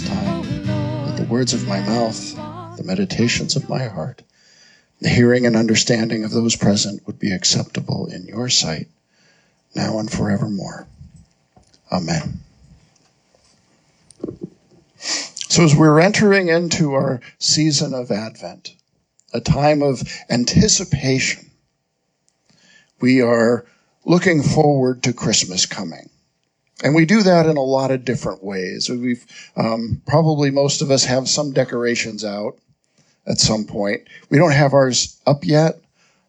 time that the words of my mouth, the meditations of my heart, the hearing and understanding of those present would be acceptable in your sight, now and forevermore. Amen. So, as we're entering into our season of Advent, a time of anticipation, we are looking forward to Christmas coming. And we do that in a lot of different ways. We've um, probably most of us have some decorations out at some point. We don't have ours up yet,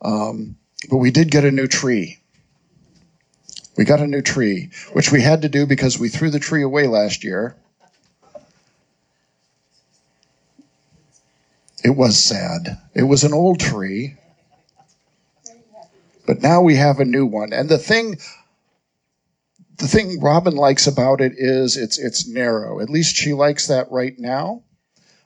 um, but we did get a new tree. We got a new tree, which we had to do because we threw the tree away last year. It was sad. It was an old tree, but now we have a new one. And the thing the thing Robin likes about it is it's it's narrow. At least she likes that right now.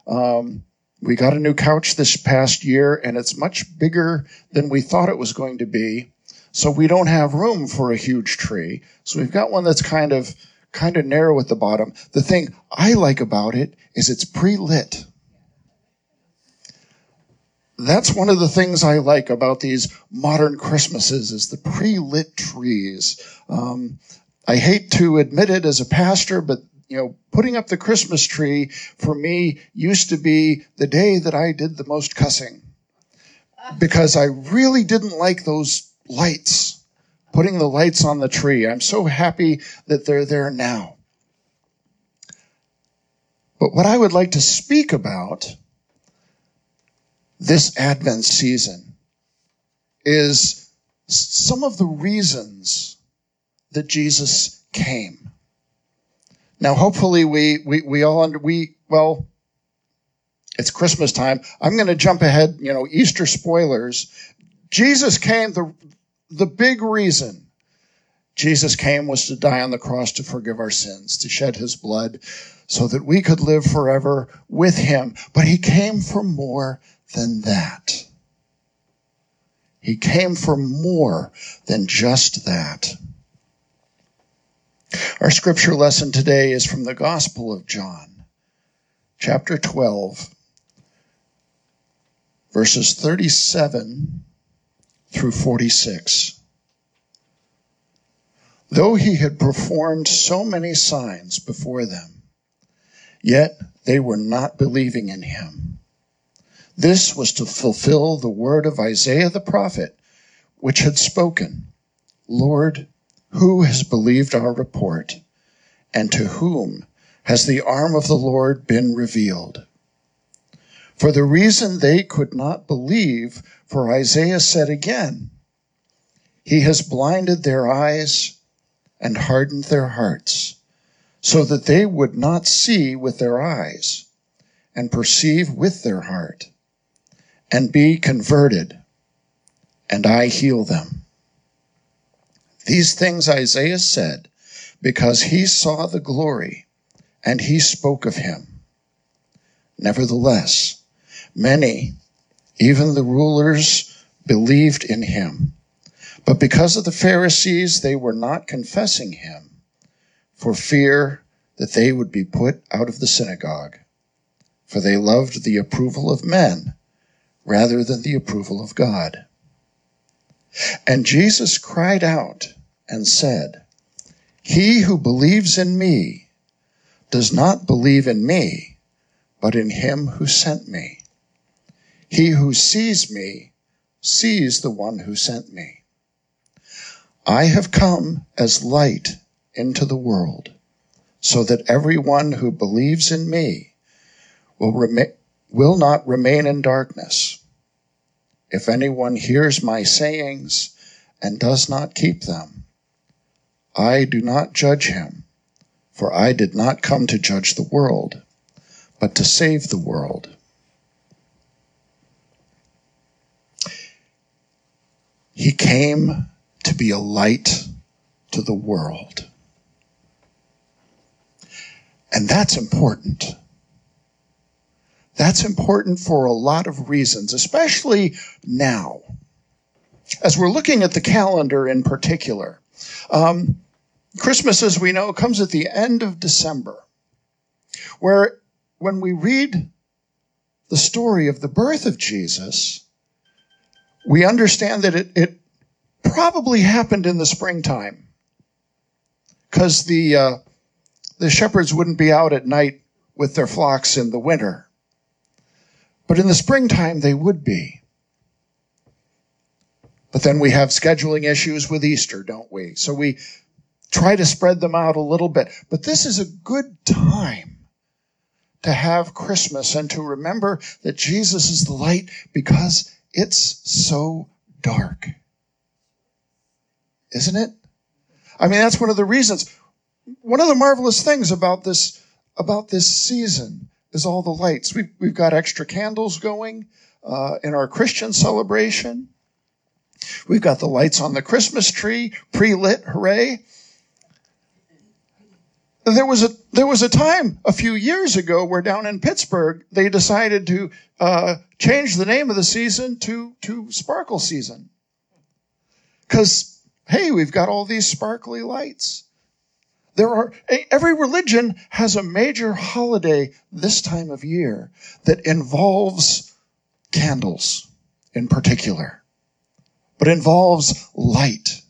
Um, we got a new couch this past year, and it's much bigger than we thought it was going to be. So we don't have room for a huge tree. So we've got one that's kind of kind of narrow at the bottom. The thing I like about it is it's pre-lit. That's one of the things I like about these modern Christmases is the pre-lit trees. Um, I hate to admit it as a pastor, but you know, putting up the Christmas tree for me used to be the day that I did the most cussing because I really didn't like those lights, putting the lights on the tree. I'm so happy that they're there now. But what I would like to speak about this Advent season is some of the reasons that Jesus came. Now, hopefully, we we we all under we well, it's Christmas time. I'm going to jump ahead. You know, Easter spoilers. Jesus came. the The big reason Jesus came was to die on the cross to forgive our sins, to shed His blood, so that we could live forever with Him. But He came for more than that. He came for more than just that. Our scripture lesson today is from the Gospel of John, chapter 12, verses 37 through 46. Though he had performed so many signs before them, yet they were not believing in him. This was to fulfill the word of Isaiah the prophet, which had spoken, Lord, who has believed our report? And to whom has the arm of the Lord been revealed? For the reason they could not believe, for Isaiah said again, He has blinded their eyes and hardened their hearts, so that they would not see with their eyes and perceive with their heart and be converted, and I heal them. These things Isaiah said because he saw the glory and he spoke of him. Nevertheless, many, even the rulers, believed in him. But because of the Pharisees, they were not confessing him for fear that they would be put out of the synagogue. For they loved the approval of men rather than the approval of God. And Jesus cried out and said, He who believes in me does not believe in me, but in him who sent me. He who sees me sees the one who sent me. I have come as light into the world, so that everyone who believes in me will, rem- will not remain in darkness. If anyone hears my sayings and does not keep them, I do not judge him, for I did not come to judge the world, but to save the world. He came to be a light to the world. And that's important. That's important for a lot of reasons, especially now. As we're looking at the calendar in particular, um, Christmas, as we know, comes at the end of December. Where when we read the story of the birth of Jesus, we understand that it, it probably happened in the springtime because the uh, the shepherds wouldn't be out at night with their flocks in the winter, but in the springtime they would be. But then we have scheduling issues with Easter, don't we? So we try to spread them out a little bit. But this is a good time to have Christmas and to remember that Jesus is the light because it's so dark. Isn't it? I mean, that's one of the reasons. One of the marvelous things about this, about this season is all the lights. We've, we've got extra candles going uh, in our Christian celebration. We've got the lights on the Christmas tree, pre-lit, hooray. There was a there was a time a few years ago where down in Pittsburgh they decided to uh, change the name of the season to to sparkle season because hey we've got all these sparkly lights. There are every religion has a major holiday this time of year that involves candles in particular but involves light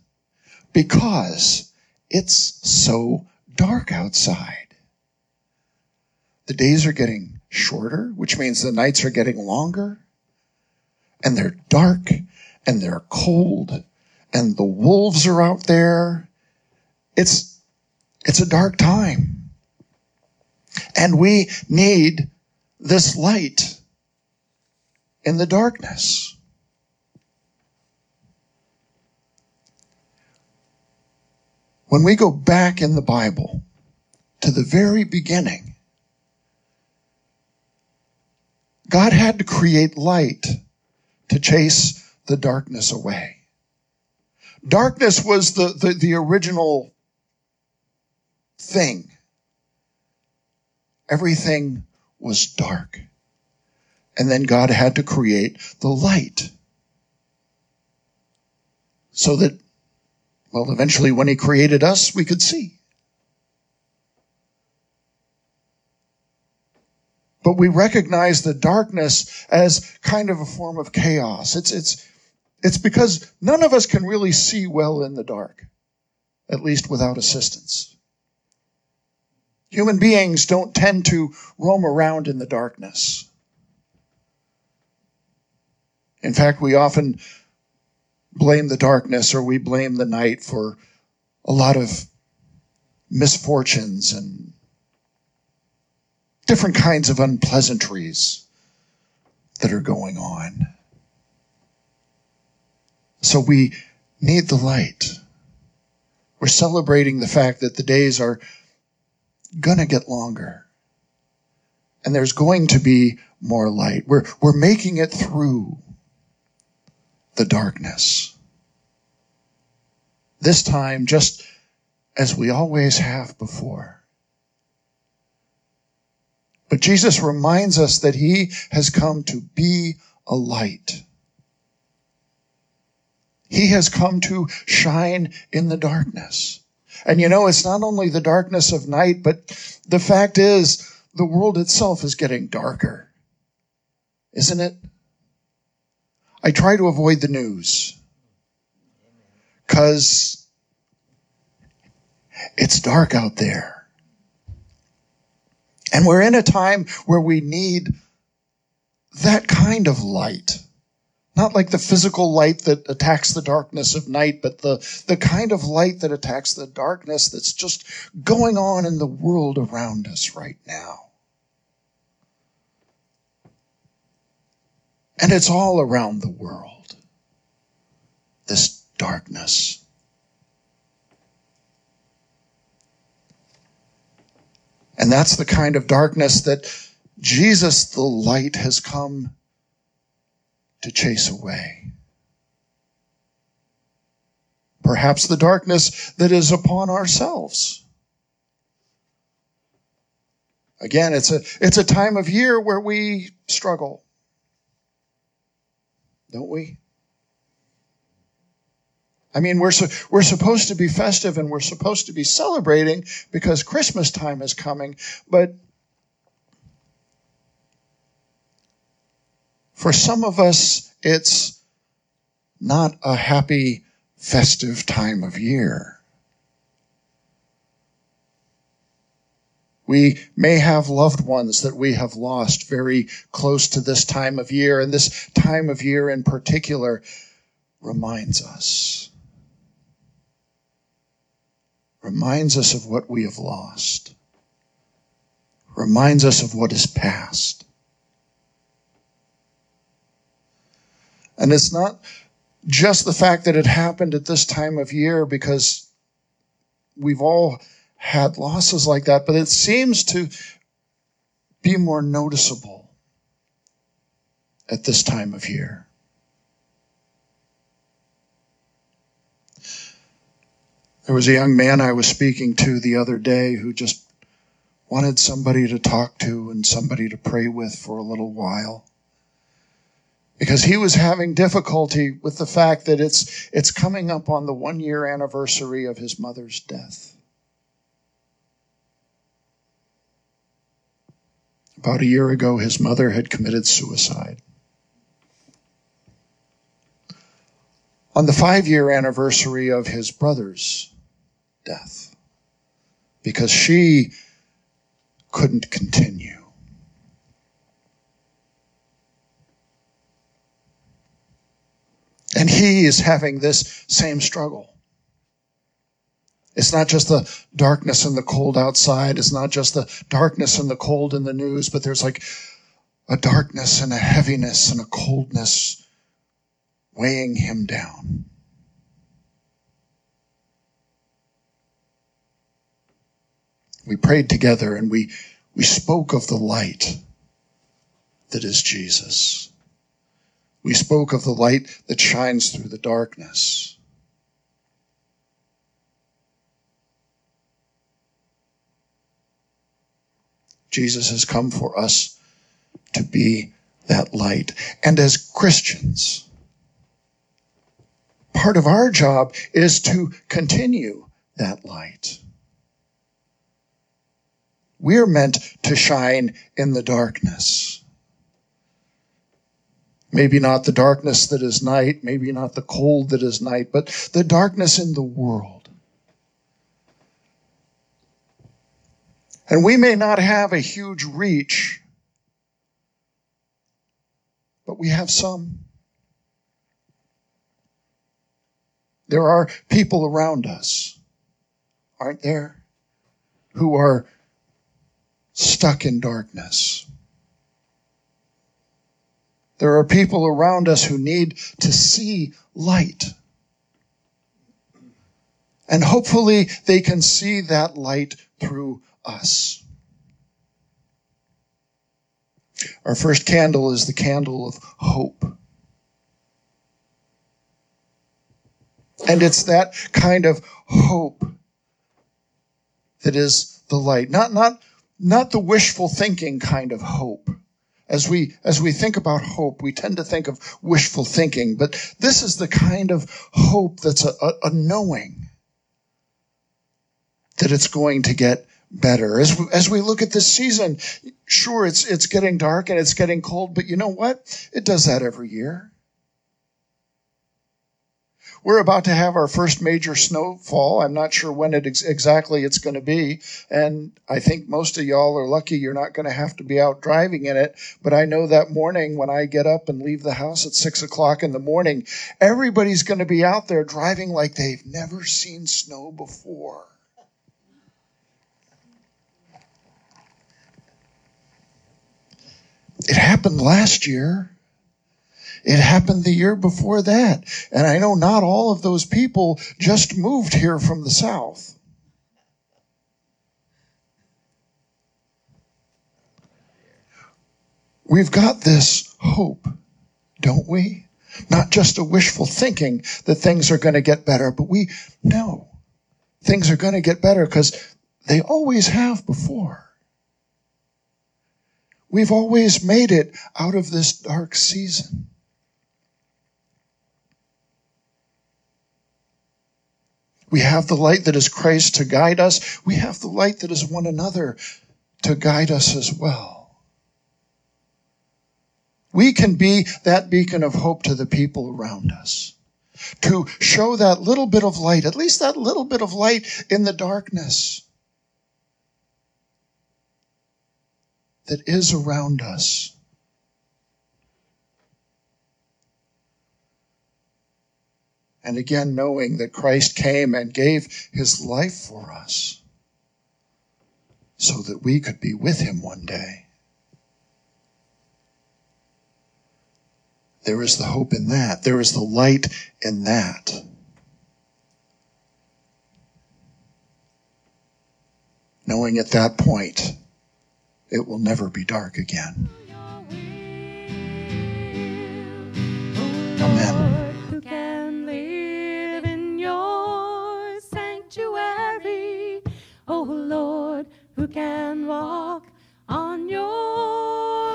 because it's so dark outside. The days are getting shorter, which means the nights are getting longer, and they're dark and they're cold, and the wolves are out there. It's, it's a dark time. And we need this light in the darkness. When we go back in the Bible to the very beginning, God had to create light to chase the darkness away. Darkness was the, the, the original thing. Everything was dark. And then God had to create the light so that well, eventually, when He created us, we could see. But we recognize the darkness as kind of a form of chaos. It's, it's, it's because none of us can really see well in the dark, at least without assistance. Human beings don't tend to roam around in the darkness. In fact, we often blame the darkness or we blame the night for a lot of misfortunes and different kinds of unpleasantries that are going on. So we need the light. We're celebrating the fact that the days are going to get longer. And there's going to be more light. We're, we're making it through the darkness. This time, just as we always have before. But Jesus reminds us that he has come to be a light. He has come to shine in the darkness. And you know, it's not only the darkness of night, but the fact is the world itself is getting darker. Isn't it? I try to avoid the news because it's dark out there. And we're in a time where we need that kind of light. Not like the physical light that attacks the darkness of night, but the, the kind of light that attacks the darkness that's just going on in the world around us right now. And it's all around the world. This darkness. And that's the kind of darkness that Jesus, the light, has come to chase away. Perhaps the darkness that is upon ourselves. Again, it's a, it's a time of year where we struggle don't we? I mean, we're, su- we're supposed to be festive and we're supposed to be celebrating because Christmas time is coming, but For some of us, it's not a happy, festive time of year. We may have loved ones that we have lost very close to this time of year, and this time of year in particular reminds us. Reminds us of what we have lost. Reminds us of what is past. And it's not just the fact that it happened at this time of year because we've all had losses like that, but it seems to be more noticeable at this time of year. There was a young man I was speaking to the other day who just wanted somebody to talk to and somebody to pray with for a little while. Because he was having difficulty with the fact that it's, it's coming up on the one year anniversary of his mother's death. About a year ago, his mother had committed suicide. On the five year anniversary of his brother's death, because she couldn't continue. And he is having this same struggle. It's not just the darkness and the cold outside. It's not just the darkness and the cold in the news, but there's like a darkness and a heaviness and a coldness weighing him down. We prayed together and we, we spoke of the light that is Jesus. We spoke of the light that shines through the darkness. Jesus has come for us to be that light. And as Christians, part of our job is to continue that light. We're meant to shine in the darkness. Maybe not the darkness that is night, maybe not the cold that is night, but the darkness in the world. And we may not have a huge reach, but we have some. There are people around us, aren't there, who are stuck in darkness. There are people around us who need to see light. And hopefully they can see that light through us. Our first candle is the candle of hope. And it's that kind of hope that is the light. Not, not, not the wishful thinking kind of hope. As we, as we think about hope, we tend to think of wishful thinking, but this is the kind of hope that's a, a, a knowing that it's going to get better. As we, as we look at this season, sure, it's, it's getting dark and it's getting cold, but you know what? It does that every year. We're about to have our first major snowfall. I'm not sure when it ex- exactly it's going to be. And I think most of y'all are lucky you're not going to have to be out driving in it. But I know that morning when I get up and leave the house at six o'clock in the morning, everybody's going to be out there driving like they've never seen snow before. It happened last year. It happened the year before that. And I know not all of those people just moved here from the South. We've got this hope, don't we? Not just a wishful thinking that things are going to get better, but we know things are going to get better because they always have before. We've always made it out of this dark season. We have the light that is Christ to guide us. We have the light that is one another to guide us as well. we can be that beacon of hope to the people around us. To show that little bit of light, at least that little bit of light in the darkness that is around us. And again, knowing that Christ came and gave his life for us so that we could be with him one day. There is the hope in that. There is the light in that. Knowing at that point, it will never be dark again.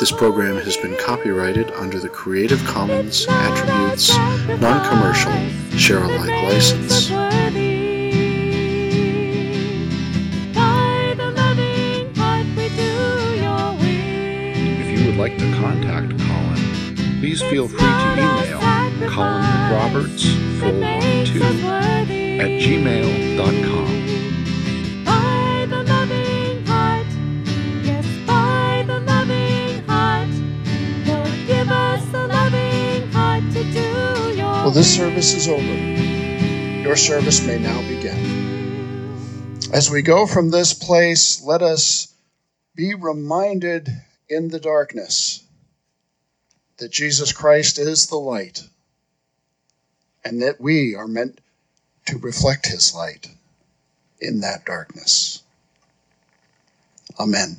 This program has been copyrighted under the Creative Commons Attributes Non-Commercial Share Alike license. By the loving heart we do your will. If you would like to contact Colin, please feel free to email colinroberts412 at gmail.com. Well, this service is over. Your service may now begin. As we go from this place, let us be reminded in the darkness that Jesus Christ is the light and that we are meant to reflect his light in that darkness. Amen.